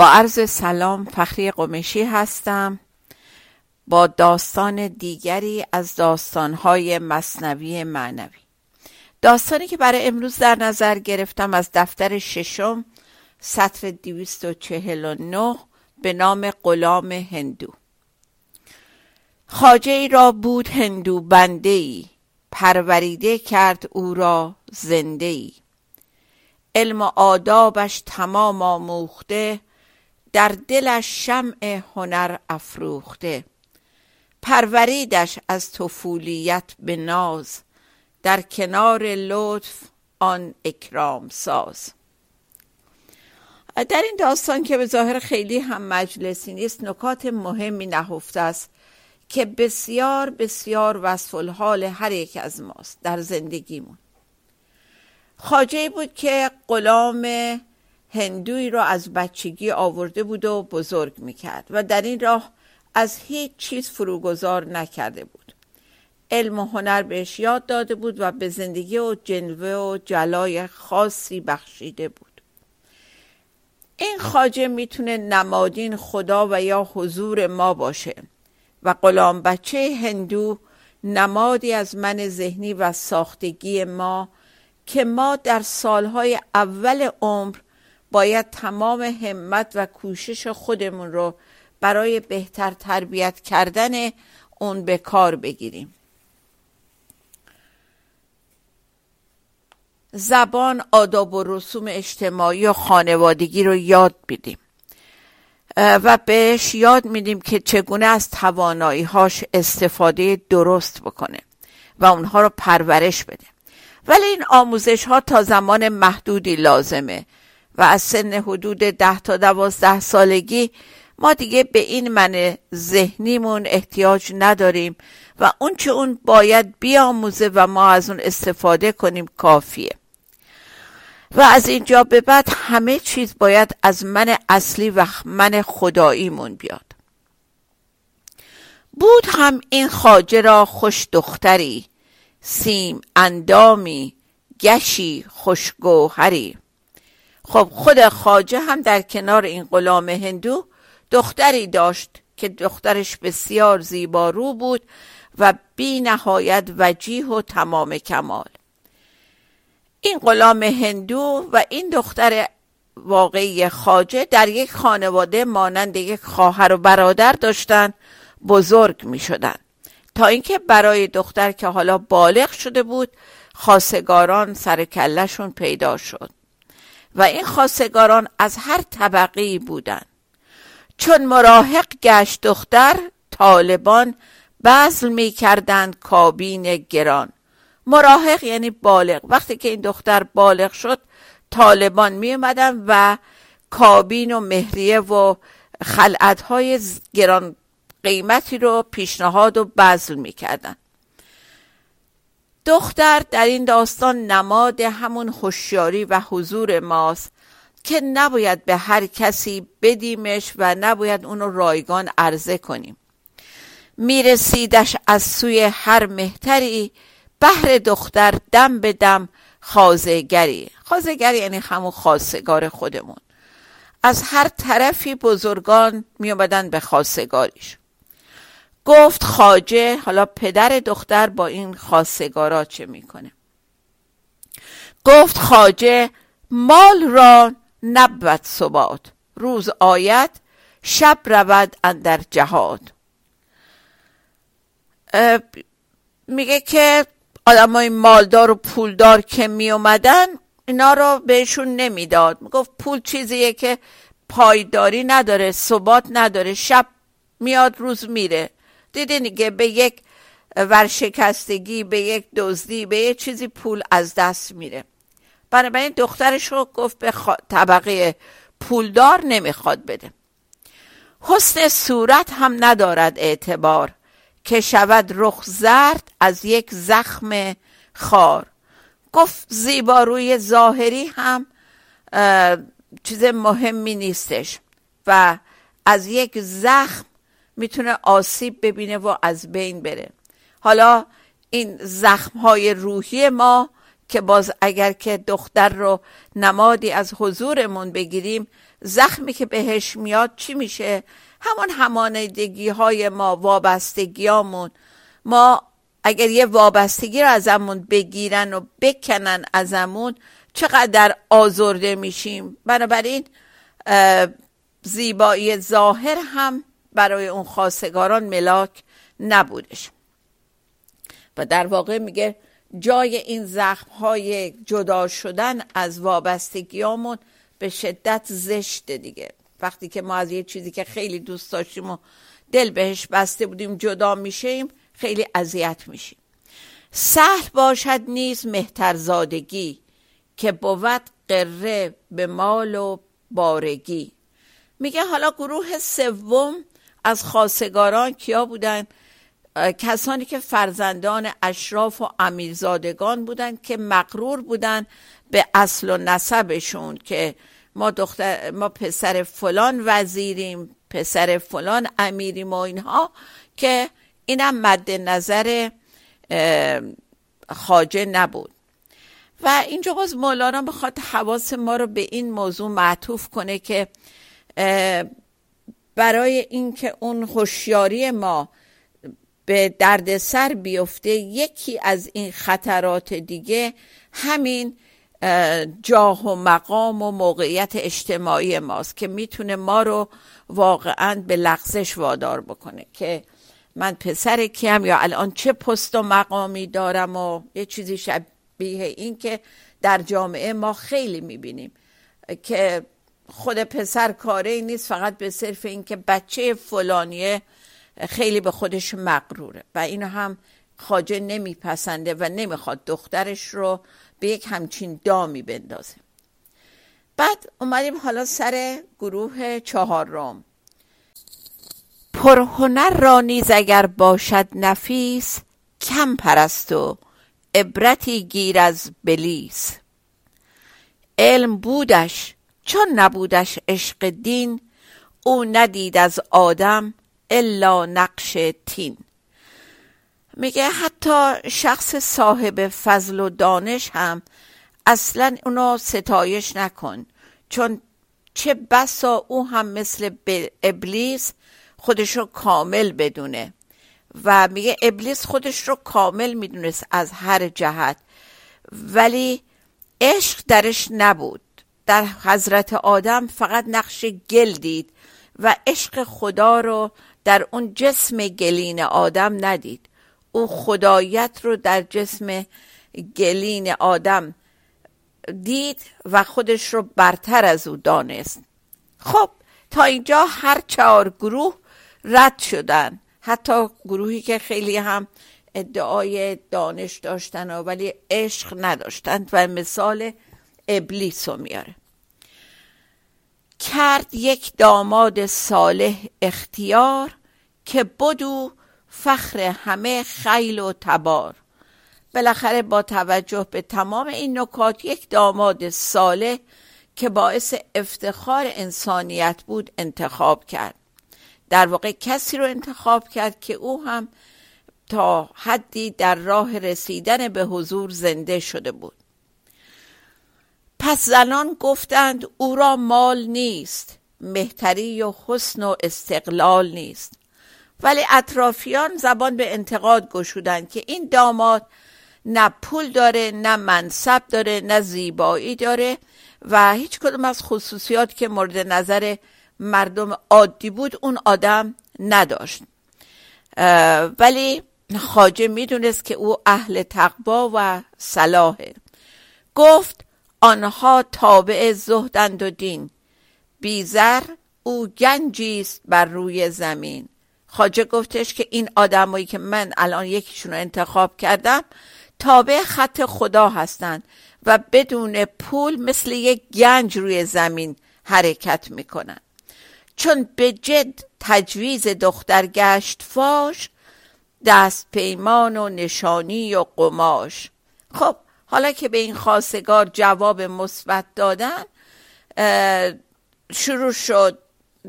با عرض سلام فخری قمشی هستم. با داستان دیگری از داستانهای مصنوی معنوی. داستانی که برای امروز در نظر گرفتم از دفتر ششم سطر 249 به نام غلام هندو. خاجه ای را بود هندو بنده ای پروریده کرد او را زنده ای علم آدابش تمام آموخته در دلش شمع هنر افروخته. پروریدش از طفولیت به ناز. در کنار لطف آن اکرام ساز. در این داستان که به ظاهر خیلی هم مجلسی نیست نکات مهمی نهفته است که بسیار بسیار وصف الحال هر یک از ماست در زندگیمون. خاجه بود که غلام هندوی را از بچگی آورده بود و بزرگ می‌کرد و در این راه از هیچ چیز فروگذار نکرده بود. علم و هنر بهش یاد داده بود و به زندگی و جنوه و جلای خاصی بخشیده بود. این خاجه می‌تونه نمادین خدا و یا حضور ما باشه و غلام بچه هندو نمادی از من ذهنی و ساختگی ما که ما در سالهای اول عمر باید تمام همت و کوشش خودمون رو برای بهتر تربیت کردن اون به کار بگیریم. زبان آداب و رسوم اجتماعی و خانوادگی رو یاد بدیم و بهش یاد میدیم که چگونه از توانایی هاش استفاده درست بکنه و اونها رو پرورش بده. ولی این آموزش ها تا زمان محدودی لازمه. و از سن حدود ده تا دوازده سالگی ما دیگه به این من ذهنیمون احتیاج نداریم و اون چه اون باید بیاموزه و ما از اون استفاده کنیم کافیه. و از اینجا به بعد همه چیز باید از من اصلی و من خداییمون بیاد. بود هم این خاجه را خوش دختری سیم اندامی گشی خوشگوهری. خب خود خاجه هم در کنار این غلام هندو دختری داشت که دخترش بسیار زیبارو بود و بی نهایت وجیه و تمام کمال این غلام هندو و این دختر واقعی خاجه در یک خانواده مانند یک خواهر و برادر داشتن بزرگ می شدن. تا اینکه برای دختر که حالا بالغ شده بود خاصگاران سر کلشون پیدا شد و این خاصگاران از هر طبقه بودند. چون مراهق گشت دختر طالبان بزل می کردند کابین گران. مراهق یعنی بالغ. وقتی که این دختر بالغ شد طالبان می اومدن و کابین و مهریه و خلعت های گران قیمتی رو پیشنهاد و بزل می کردن. دختر در این داستان نماد همون هوشیاری و حضور ماست که نباید به هر کسی بدیمش و نباید اونو رایگان عرضه کنیم. میرسیدش از سوی هر مهتری بهر دختر دم به دم خازگری. خازگری یعنی همون خاصگار خودمون. از هر طرفی بزرگان می به خاصگاریش گفت خاجه حالا پدر دختر با این خاصگارا چه می‌کنه؟ گفت خاجه مال را نبود ثبات روز آید شب رود اندر جهاد. میگه که آدمای مالدار و پولدار که می اومدن اینا رو بهشون نمی‌داد. می‌گفت پول چیزیه که پایداری نداره ثبات نداره شب میاد روز میره. دیدین که به یک ورشکستگی به یک دزدی به یک چیزی پول از دست میره. بنابراین دخترش رو گفت به طبقه پولدار نمی‌خواد بده. حسن صورت هم ندارد اعتبار که شود رخ زرد از یک زخم خار. گفت زیباروی ظاهری هم چیز مهمی نیستش و از یک زخم می‌تونه آسیب ببینه و از بین بره. حالا این زخم های روحی ما که باز اگر که دختر رو نمادی از حضورمون بگیریم زخمی که بهش میاد چی میشه؟ همون همانیدگی های ما وابستگیامون ما اگر یه وابستگی رو ازمون بگیرن و بکنن ازمون چقدر آزرده میشیم. بنابراین زیبایی ظاهر هم برای اون خواستگاران ملاک نبودش. و در واقع میگه جای این زخم های جدا شدن از وابستگیامون به شدت زشته دیگه. وقتی که ما از یه چیزی که خیلی دوست داشتیم و دل بهش بسته بودیم جدا میشیم خیلی اذیت میشیم. سهل باشد نیز مهترزادگی که بود قره به مال و بارگی. میگه حالا گروه سوم از خاصگاران کیا بودن؟ کسانی که فرزندان اشراف و امیرزادگان بودند که مقرور بودند به اصل و نسبشون که ما دختر ما پسر فلان وزیریم پسر فلان امیریم و اینها که اینم مد نظر خاجه نبود. و اینجا باز مولانا بخواد حواس ما رو به این موضوع معطوف کنه که برای اینکه اون هوشیاری ما به دردسر بیفته یکی از این خطرات دیگه همین جاه و مقام و موقعیت اجتماعی ماست که می‌تونه ما رو واقعا به لغزش وادار بکنه که من پسر کیم یا الان چه پست و مقامی دارم و یه چیزی شبیه این که در جامعه ما خیلی می‌بینیم که خود پسر کاره نیست فقط به صرف اینکه بچه فلانیه خیلی به خودش مقروره و اینو هم خاجه نمیپسنده و نمی‌خواد دخترش رو به یک همچین دامی بندازه. بعد اومدیم حالا سر گروه چهارم پرهنر را نیز اگر باشد نفیس کم پرست و عبرتی گیر از بلیس. علم بودش چون نبودش عشق دین او ندید از آدم الا نقش تین. میگه حتی شخص صاحب فضل و دانش هم اصلا اونو ستایش نکن چون چه بسا او هم مثل ابلیس خودش رو کامل بدونه. و میگه ابلیس خودش رو کامل می‌دونست از هر جهت ولی عشق درش نبود. در حضرت آدم فقط نقش گل دید و عشق خدا رو در اون جسم گلین آدم ندید. او خدایت رو در جسم گلین آدم دید و خودش رو برتر از او دانست. خب تا اینجا هر چهار گروه رد شدن. حتی گروهی که خیلی هم ادعای دانش داشتن ولی عشق نداشتند و مثال ابلیس رو میاره. کرد یک داماد صالح اختیار که بدو فخر همه خیل و تبار. بالاخره با توجه به تمام این نکات یک داماد صالح که باعث افتخار انسانیت بود انتخاب کرد. در واقع کسی رو انتخاب کرد که او هم تا حدی در راه رسیدن به حضور زنده شده بود. پس زنان گفتند او را مال نیست مهتری و حسن و استقلال نیست. ولی اطرافیان زبان به انتقاد گشودند که این داماد نه پول داره نه منصب داره نه زیبایی داره و هیچ کدوم از خصوصیات که مورد نظر مردم عادی بود اون آدم نداشت. ولی خاجه می‌دونست که او اهل تقوا و صلاحه. گفت آنها تابع زهدند و دین. بیزر او گنجی است بر روی زمین. خاجه گفتش که این آدمایی که من الان یکیشون رو انتخاب کردم تابع خط خدا هستند و بدون پول مثل یک گنج روی زمین حرکت می‌کنن چون به جد تجویز دختر گشت فاش دست پیمان و نشانی و قماش. خب حالا که به این خواستگار جواب مثبت دادن شروع شد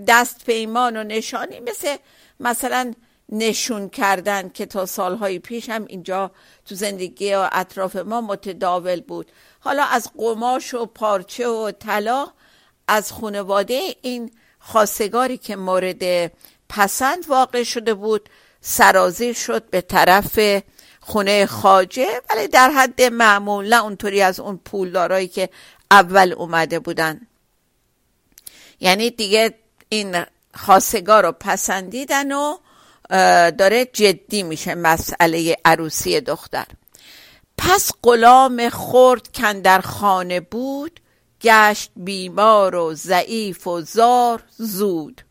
دست پیمان و نشانی مثل مثلا نشون کردن که تا سالهای پیش هم اینجا تو زندگی و اطراف ما متداول بود. حالا از قماش و پارچه و طلا از خانواده این خواستگاری که مورد پسند واقع شده بود سرازیر شد به طرف خونه خاجه ولی در حد معمول نه اونطوری از اون پولدارایی که اول اومده بودن. یعنی دیگه این خواستگار رو پسندیدن و داره جدی میشه مسئله عروسی دختر. پس غلام خورد کن در خانه بود گشت بیمار و ضعیف و زار زود.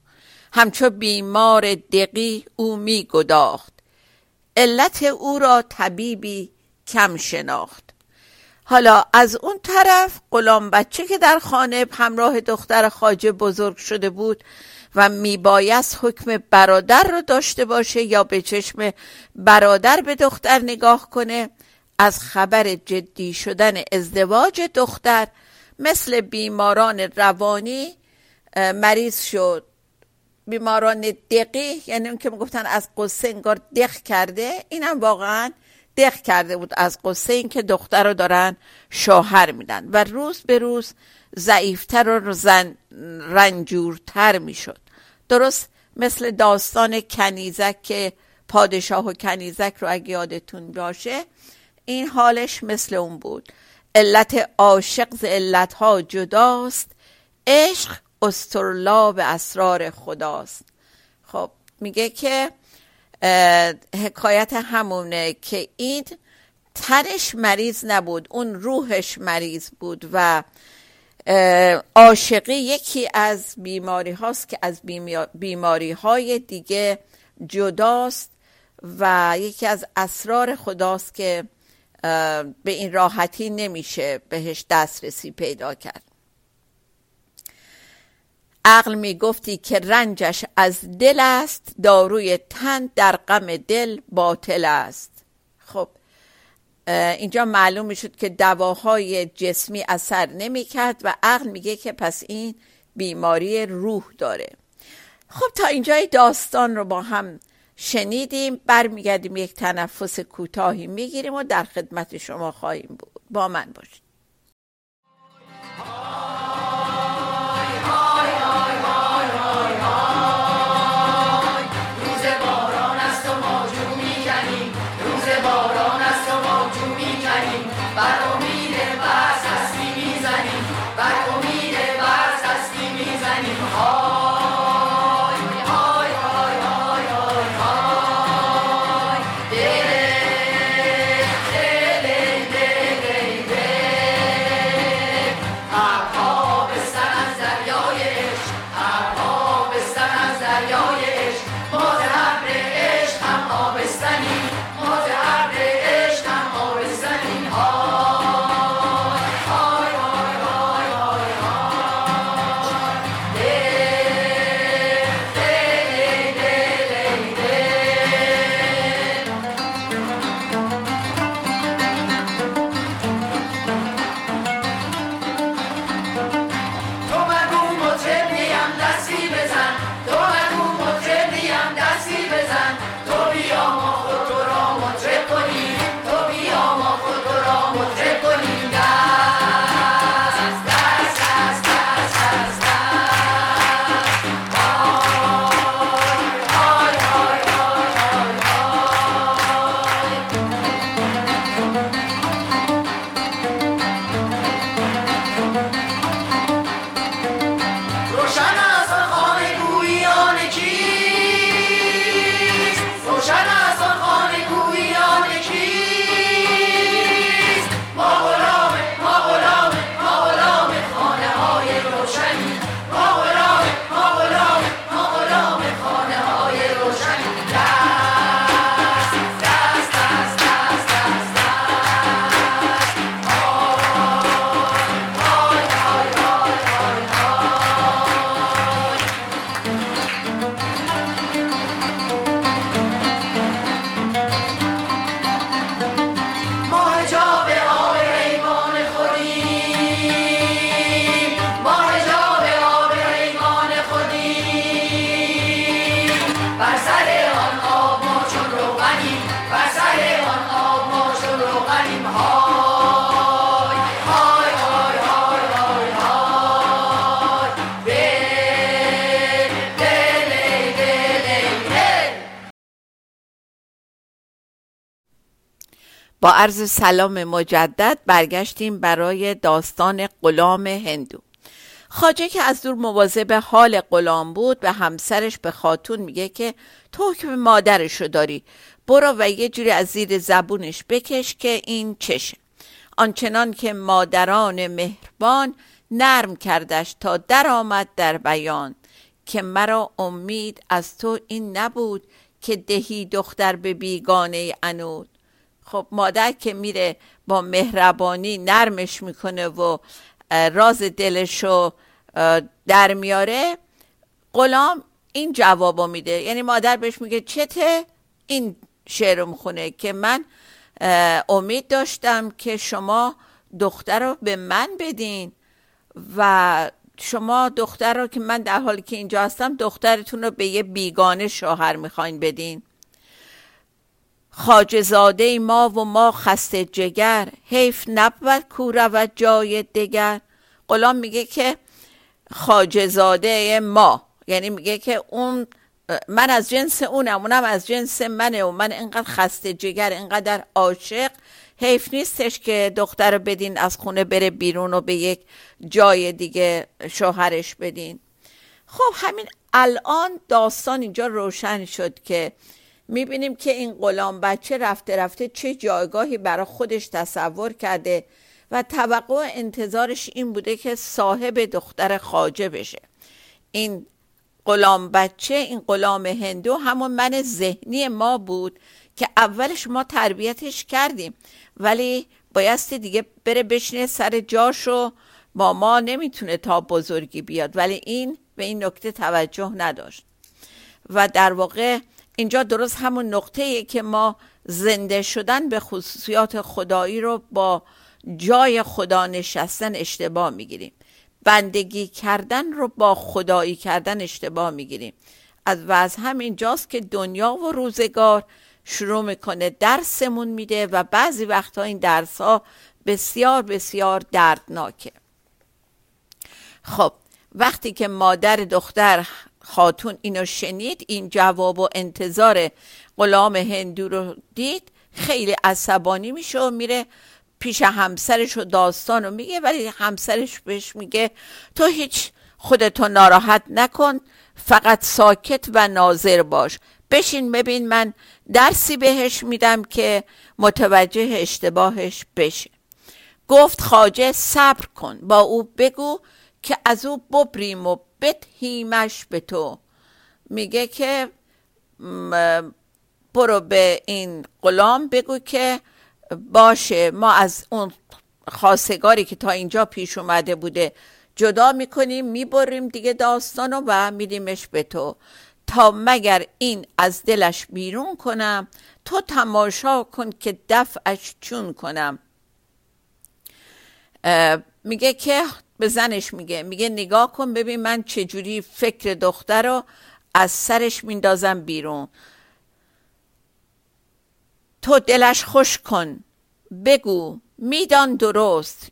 همچو بیمار دقی او می گداخت علت او را طبیبی کم شناخت. حالا از اون طرف غلام بچه که در خانه همراه دختر خاجه بزرگ شده بود و میبایست حکم برادر رو داشته باشه یا به چشم برادر به دختر نگاه کنه از خبر جدی شدن ازدواج دختر مثل بیماران روانی مریض شد. بیماران دقی یعنی اون که می‌گفتن از قصه انگار دق کرده اینم واقعا دق کرده بود از قصه این که دختر رو دارن شوهر میدن و روز به روز ضعیفتر و زن رنجورتر می‌شد. درست مثل داستان کنیزک که پادشاه و کنیزک رو اگه یادتون باشه این حالش مثل اون بود. علت عاشق ز علتها جداست عشق استرلاب اسرار خداست. خب میگه که حکایت همونه که این تنش مریض نبود اون روحش مریض بود و عاشقی یکی از بیماری هاست که از بیماری های دیگه جداست و یکی از اسرار خداست که به این راحتی نمیشه بهش دسترسی پیدا کرد. عقل می گفتی که رنجش از دل است داروی تن در غم دل باطل است. خب اینجا معلوم می شد که دواهای جسمی اثر نمی کرد و عقل میگه که پس این بیماری روح داره. خب تا اینجای داستان رو با هم شنیدیم برمیگردیم یک تنفس کوتاهی می‌گیریم و در خدمت شما خواهیم بود. با من باشید. با عرض سلام مجدد برگشتیم برای داستان غلام هندو. خاجه که از دور مواظب حال غلام بود به همسرش به خاتون میگه که تو حکم مادرش رو داری. برو و یه جوری از زیر زبونش بکش که این چشه. آنچنان که مادران مهربان نرم کردش تا در آمد در بیان. که مرا امید از تو این نبود که دهی دختر به بیگانه انود. خب مادر که میره با مهربانی نرمش می‌کنه و راز دلشو در میاره غلام این جوابو میده. یعنی مادر بهش میگه چته این شعر می‌خونه که من امید داشتم که شما دختر رو به من بدین و شما دختر رو که من در حالی که اینجا هستم دخترتون رو به یه بیگانه شوهر می‌خواین بدین. خاجزاده ما و ما خسته جگر حیف نبود کو و جای دگر. غلام میگه که خاجزاده ما یعنی میگه که اون من از جنس اونم اونم از جنس منه و من اینقدر خسته جگر اینقدر عاشق. حیف نیستش که دختر بدین از خونه بره بیرون و به یک جای دیگه شوهرش بدین. خب همین الان داستان اینجا روشن شد که می‌بینیم که این غلام بچه رفته رفته چه جایگاهی برای خودش تصور کرده و توقع انتظارش این بوده که صاحب دختر خاجه بشه. این غلام بچه این غلام هندو همون من ذهنی ما بود که اولش ما تربیتش کردیم ولی بایستی دیگه بره بشینه سر جاشو با ما نمی‌تونه تا بزرگی بیاد. ولی این به این نکته توجه نداشت. و در واقع اینجا درست همون نقطه که ما زنده شدن به خصوصیات خدایی رو با جای خدا نشستن اشتباه می‌گیریم. بندگی کردن رو با خدایی کردن اشتباه می‌گیریم. از و از همین جاست که دنیا و روزگار شروع می‌کنه درسمون میده و بعضی وقتها این درس ها بسیار بسیار دردناکه. خب وقتی که مادر دختر خاتون اینو شنید این جواب و انتظار غلام هندو رو دید. خیلی عصبانی میشه و میره پیش همسرش و داستان رو میگه ولی همسرش بهش میگه تو هیچ خودتو ناراحت نکن فقط ساکت و ناظر باش. بشین ببین من درسی بهش میدم که متوجه اشتباهش بشه. گفت خاجه صبر کن با او بگو که از او ببریم و بتهیمش به تو. میگه که برو به این غلام بگو که باشه ما از اون خواستگاری که تا اینجا پیش اومده بوده جدا می‌کنیم می‌بریم دیگه داستانو و میدیمش به تو. تا مگر این از دلش بیرون کنم؟ تو تماشا کن که دفعش چون کنم. میگه که به زنش میگه. میگه نگاه کن ببین من چجوری فکر دختر رو از سرش میندازم بیرون. تو دلش خوش کن. بگو میدان درست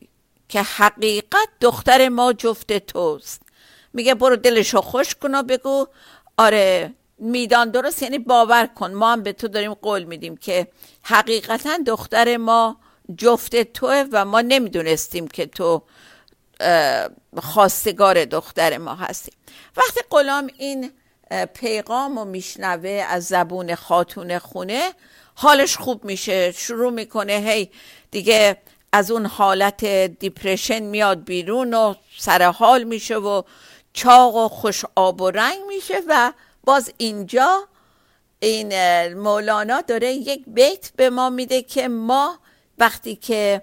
که حقیقت دختر ما جفت توست. میگه برو دلشو خوش کن و بگو آره میدان درست یعنی باور کن. ما هم به تو داریم قول میدیم که حقیقتا دختر ما جفت توه و ما نمی‌دونستیم که تو خواستگار دختر ما هستیم وقتی غلام این پیغام و میشنوه از زبون خاتون خونه حالش خوب میشه شروع می‌کنه هی دیگه از اون حالت دیپرشن میاد بیرون و سر حال میشه و چاق و خوش آب و رنگ میشه و باز اینجا این مولانا داره یک بیت به ما میده که ما وقتی که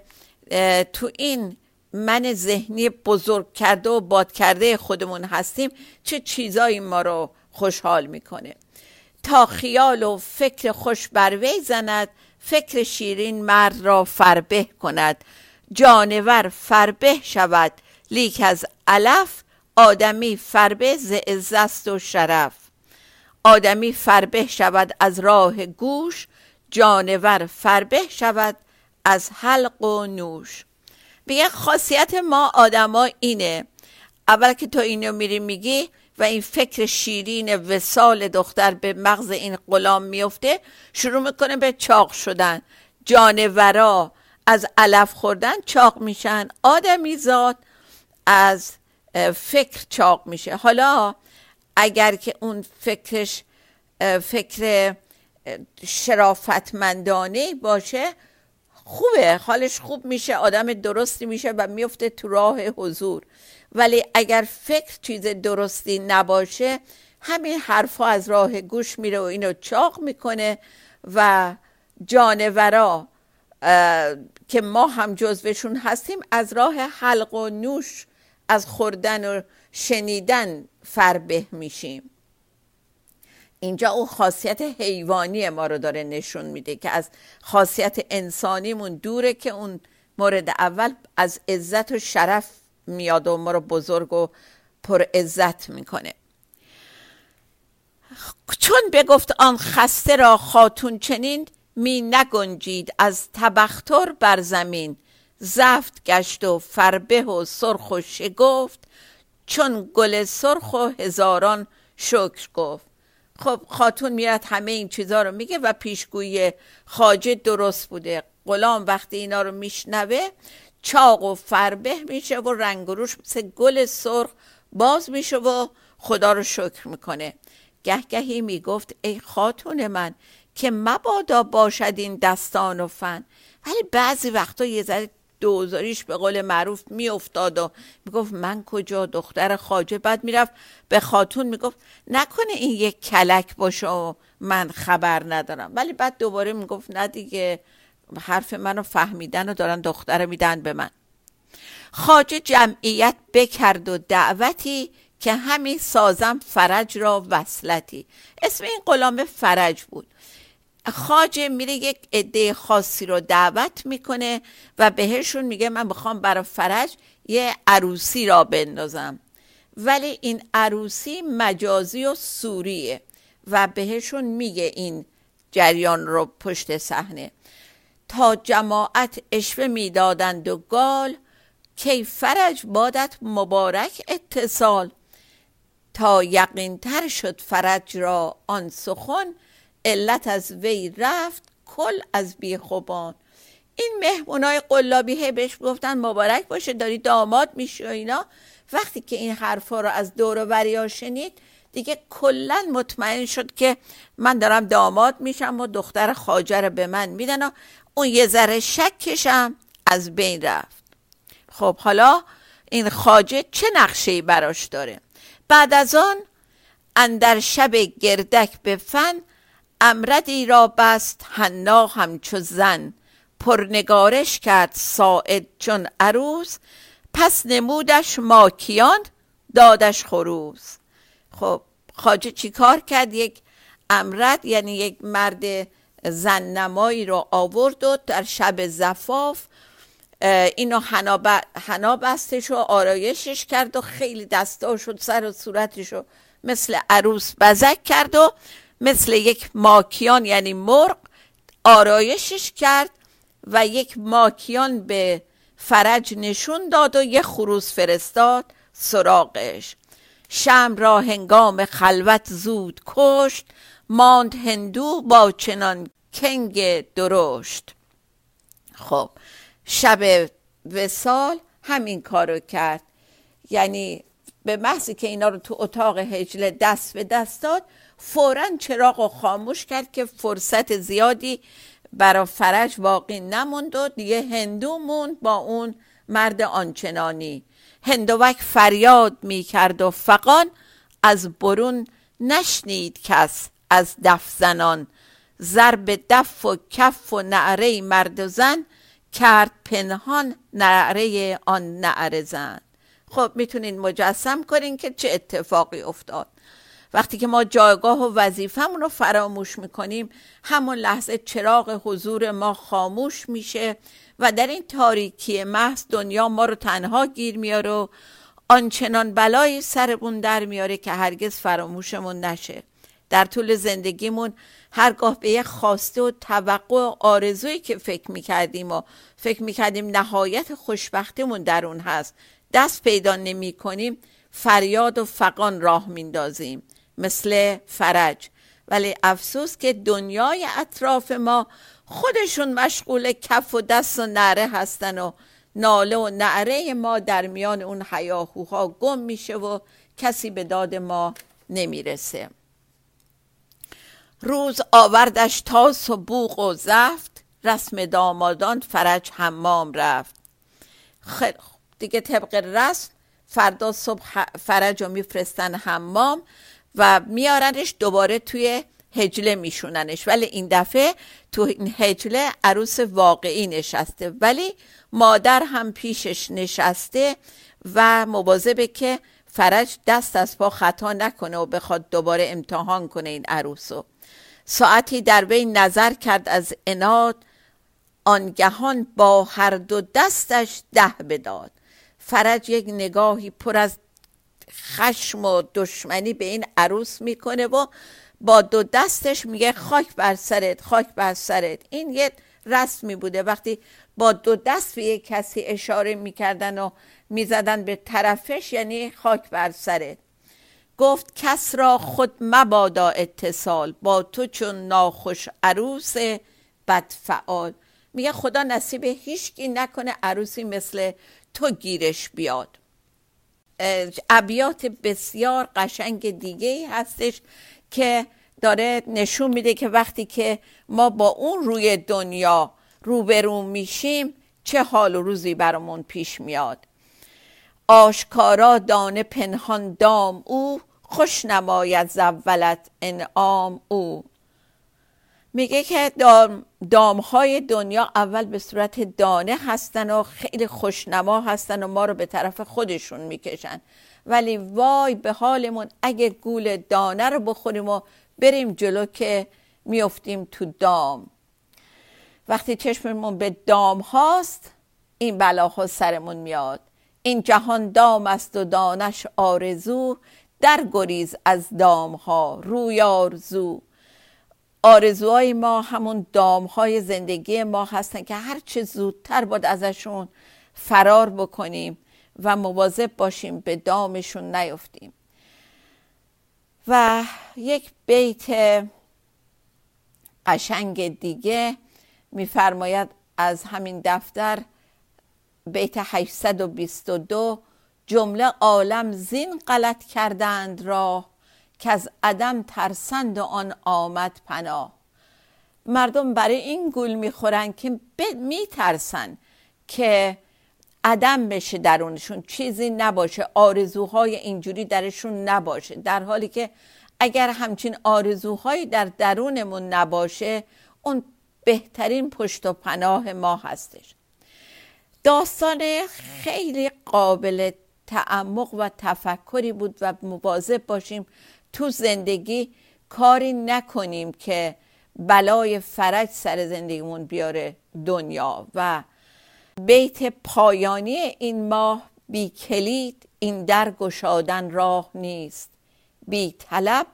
تو این من ذهنی بزرگ کرده و باد کرده خودمون هستیم چه چیزایی ما رو خوشحال می‌کنه؟ تا خیال و فکر خوش بر وی زند فکر شیرین مرد را فربه کند. جانور فربه شود لیک از علف آدمی فربه ز عزت و شرف. آدمی فربه شود از راه گوش جانور فربه شود از حلق و نوش. به خاصیت ما آدما اینه. اول که تو اینو میری میگی و این فکر شیرین وسال دختر به مغز این غلام میفته شروع می‌کنه به چاق شدن. جانورا از علف خوردن چاق میشن. آدمی زاد از فکر چاق میشه. حالا اگر که اون فکرش فکر شرافتمندانه باشه خوبه حالش خوب میشه آدم درستی میشه و میفته تو راه حضور. ولی اگر فکر چیز درستی نباشه همین حرفا از راه گوش میره و اینو چاق می‌کنه و جانورا که ما هم جزوشون هستیم از راه حلق و نوش از خوردن و شنیدن فربه میشیم. اینجا اون خاصیت حیوانی ما رو داره نشون میده که از خاصیت انسانیمون دوره که اون مورد اول از عزت و شرف میاد و ما رو بزرگ و پر عزت می‌کنه. چون بگفت آن خسته را خاتون چنین می نگنجید از تبختر بر زمین. زفت گشت و فربه و سرخ و شگفت چون گل سرخ و هزاران شکر گفت. خب خاتون میاد همه این چیزها رو میگه و پیشگوی خاجه درست بوده. غلام وقتی اینا رو میشنوه چاق و فربه میشه و رنگ روش مثل گل سرخ باز میشه و خدا رو شکر می‌کنه. گهگهی می‌گفت ای خاتون من که مبادا باشد این دستان و فن. ولی بعضی وقتا یه ذره دوزاریش به قول معروف میافتاد و می‌گفت من کجا؟ دختر خاجه بعد می‌رفت به خاتون می‌گفت نکنه این یک کلک باشه و من خبر ندارم. ولی بعد دوباره می‌گفت نه دیگه حرف منو فهمیدن و دارن دختر میدن به من. خاجه جمعیت بکرد و دعوتی که همین سازم فرج را وصلتی. اسم این غلام فرج بود. خاجه میره یک عده خاصی رو دعوت می‌کنه و بهشون میگه من می‌خوام برای فرج یه عروسی را بندازم. ولی این عروسی مجازی و سوریه و بهشون میگه این جریان رو پشت صحنه. تا جماعت اشوه می‌دادند و گال کی فرج بادت مبارک اتصال. تا یقین تر شد فرج را آن سخن علت از وی رفت کل از بیخوبان. این مهمونای قلابی بهش گفتن مبارک باشه داری داماد میشی و اینا. وقتی که این حرفا رو از دور و شنید دیگه کلا مطمئن شد که من دارم داماد میشم و دختر خاجر به من میدن و اون یه ذره شکشم از بین رفت. خب حالا این خاجه چه نقشه براش داره؟ بعد از آن اندر شب گردک به فن امردی را بست حنا همچو زن. پرنگارش کرد ساعد چون عروس. پس نمودش ماکیان دادش خروز خب خاجه چیکار کرد؟ یک امرد یعنی یک مرد زننمایی رو آورد و در شب زفاف اینو حنا بستش و آرایشش کرد و خیلی دستاش و سر و صورتش رو مثل عروس بزک کرد و مثل یک ماکیان یعنی مرغ آرایشش کرد و یک ماکیان به فرج نشون داد و یک خروس فرستاد سراغش. شم را هنگام خلوت زود کشت ماند هندو با چنان کنگ درشت. خب شب وسال همین کارو کرد. یعنی به محضی که اینا رو تو اتاق هجله دست به دست داد فورا چراغ رو خاموش کرد که فرصت زیادی برا فرج باقی نموند و دیگه هندو موند با اون مرد آنچنانی. هندوک فریاد می کرد و فقان از برون نشنید کس از دف زنان. ضرب دف و کف و نعره مرد و زن کرد پنهان نعره آن نعره زن. خب می‌تونین مجسم کنین که چه اتفاقی افتاد. وقتی که ما جایگاه و وظیفهمون رو فراموش می‌کنیم همون لحظه چراغ حضور ما خاموش میشه و در این تاریکی محض دنیا ما رو تنها گیر میاره و آنچنان بلایی سرمون در میاره که هرگز فراموشمون نشه. در طول زندگیمون هرگاه به یه خواسته و توقع و آرزویی که فکر می‌کردیم و فکر می‌کردیم نهایت خوشبختیمون در اون هست دست پیدا نمی کنیم فریاد و فقان راه میندازیم. مثل فرج. ولی افسوس که دنیای اطراف ما خودشون مشغول کف و دست و نعره هستن و ناله و نعره ما در میان اون حیاهوها گم میشه و کسی به داد ما نمی‌رسه. روز آوردش تاس و بوق و زفت رسم دامادان فرج حمام رفت. خیلی دیگه طبق رسم فردا صبح فرج رو میفرستن حمام. و میارنش دوباره توی هجله میشوننش. ولی این دفعه تو این هجله عروس واقعی نشسته. ولی مادر هم پیشش نشسته و مواظبه که فرج دست از پا خطا نکنه و بخواد دوباره امتحان کنه این عروسو. ساعتی در وی نظر کرد از اناد آنگهان با هر دو دستش ده بداد. فرج یک نگاهی پر از خشم و دشمنی به این عروس می‌کنه و با دو دستش میگه خاک بر سرت خاک بر سرت. این یه رسمی بوده. وقتی با دو دست به یک کسی اشاره می‌کردن و می‌زدن به طرفش یعنی خاک بر سرت. گفت کس را خود مبادا اتصال با تو چون ناخوش عروس بدفعال میگه خدا نصیب هیچکی نکنه عروسی مثل تو گیرش بیاد. ابیات بسیار قشنگ دیگه هستش که داره نشون میده که وقتی که ما با اون روی دنیا روبرو میشیم چه حال و روزی برامون پیش میاد. آشکارا دانه پنهان دام او خوش نماید زولت انعام او. میگه که دام, دام های دنیا اول به صورت دانه هستن و خیلی خوشنما هستن و ما رو به طرف خودشون می‌کشن. ولی وای به حالمون اگه گول دانه رو بخوریم و بریم جلو که میفتیم تو دام. وقتی چشممون به دام هاست این بلاها سرمون میاد. این جهان دام است و دانش آرزو در گریز از دام ها روی آرزو. آرزوهای ما همون دام های زندگی ما هستن که هر چه زودتر باید ازشون فرار بکنیم و مواظب باشیم به دامشون نیفتیم. و یک بیت قشنگ دیگه میفرماید از همین دفتر بیت 822 جمله عالم زین غلط کردند راه. که از عدم ترسند آن آمد پناه. مردم برای این گول می‌خورن که میترسن که عدم بشه درونشون. چیزی نباشه آرزوهای اینجوری درشون نباشه. در حالی که اگر همچین آرزوهایی در درونمون نباشه اون بهترین پشت و پناه ما هستش. داستان خیلی قابل تعمق و تفکری بود و مواظب باشیم تو زندگی کاری نکنیم که بلای فرج سر زندگیمون بیاره دنیا و بیت پایانی این ماه بی کلید این در گشادن راه نیست. بی طلب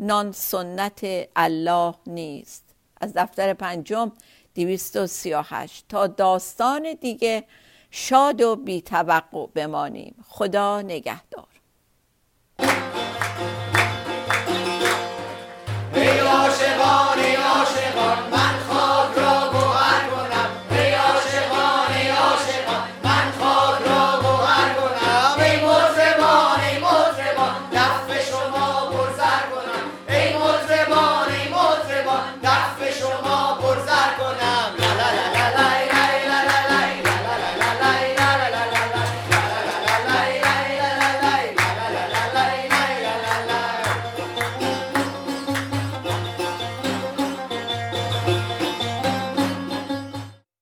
نان سنت الله نیست. از دفتر پنجم 238 تا داستان دیگه شاد و بی توقع بمانیم. خدا نگهدار.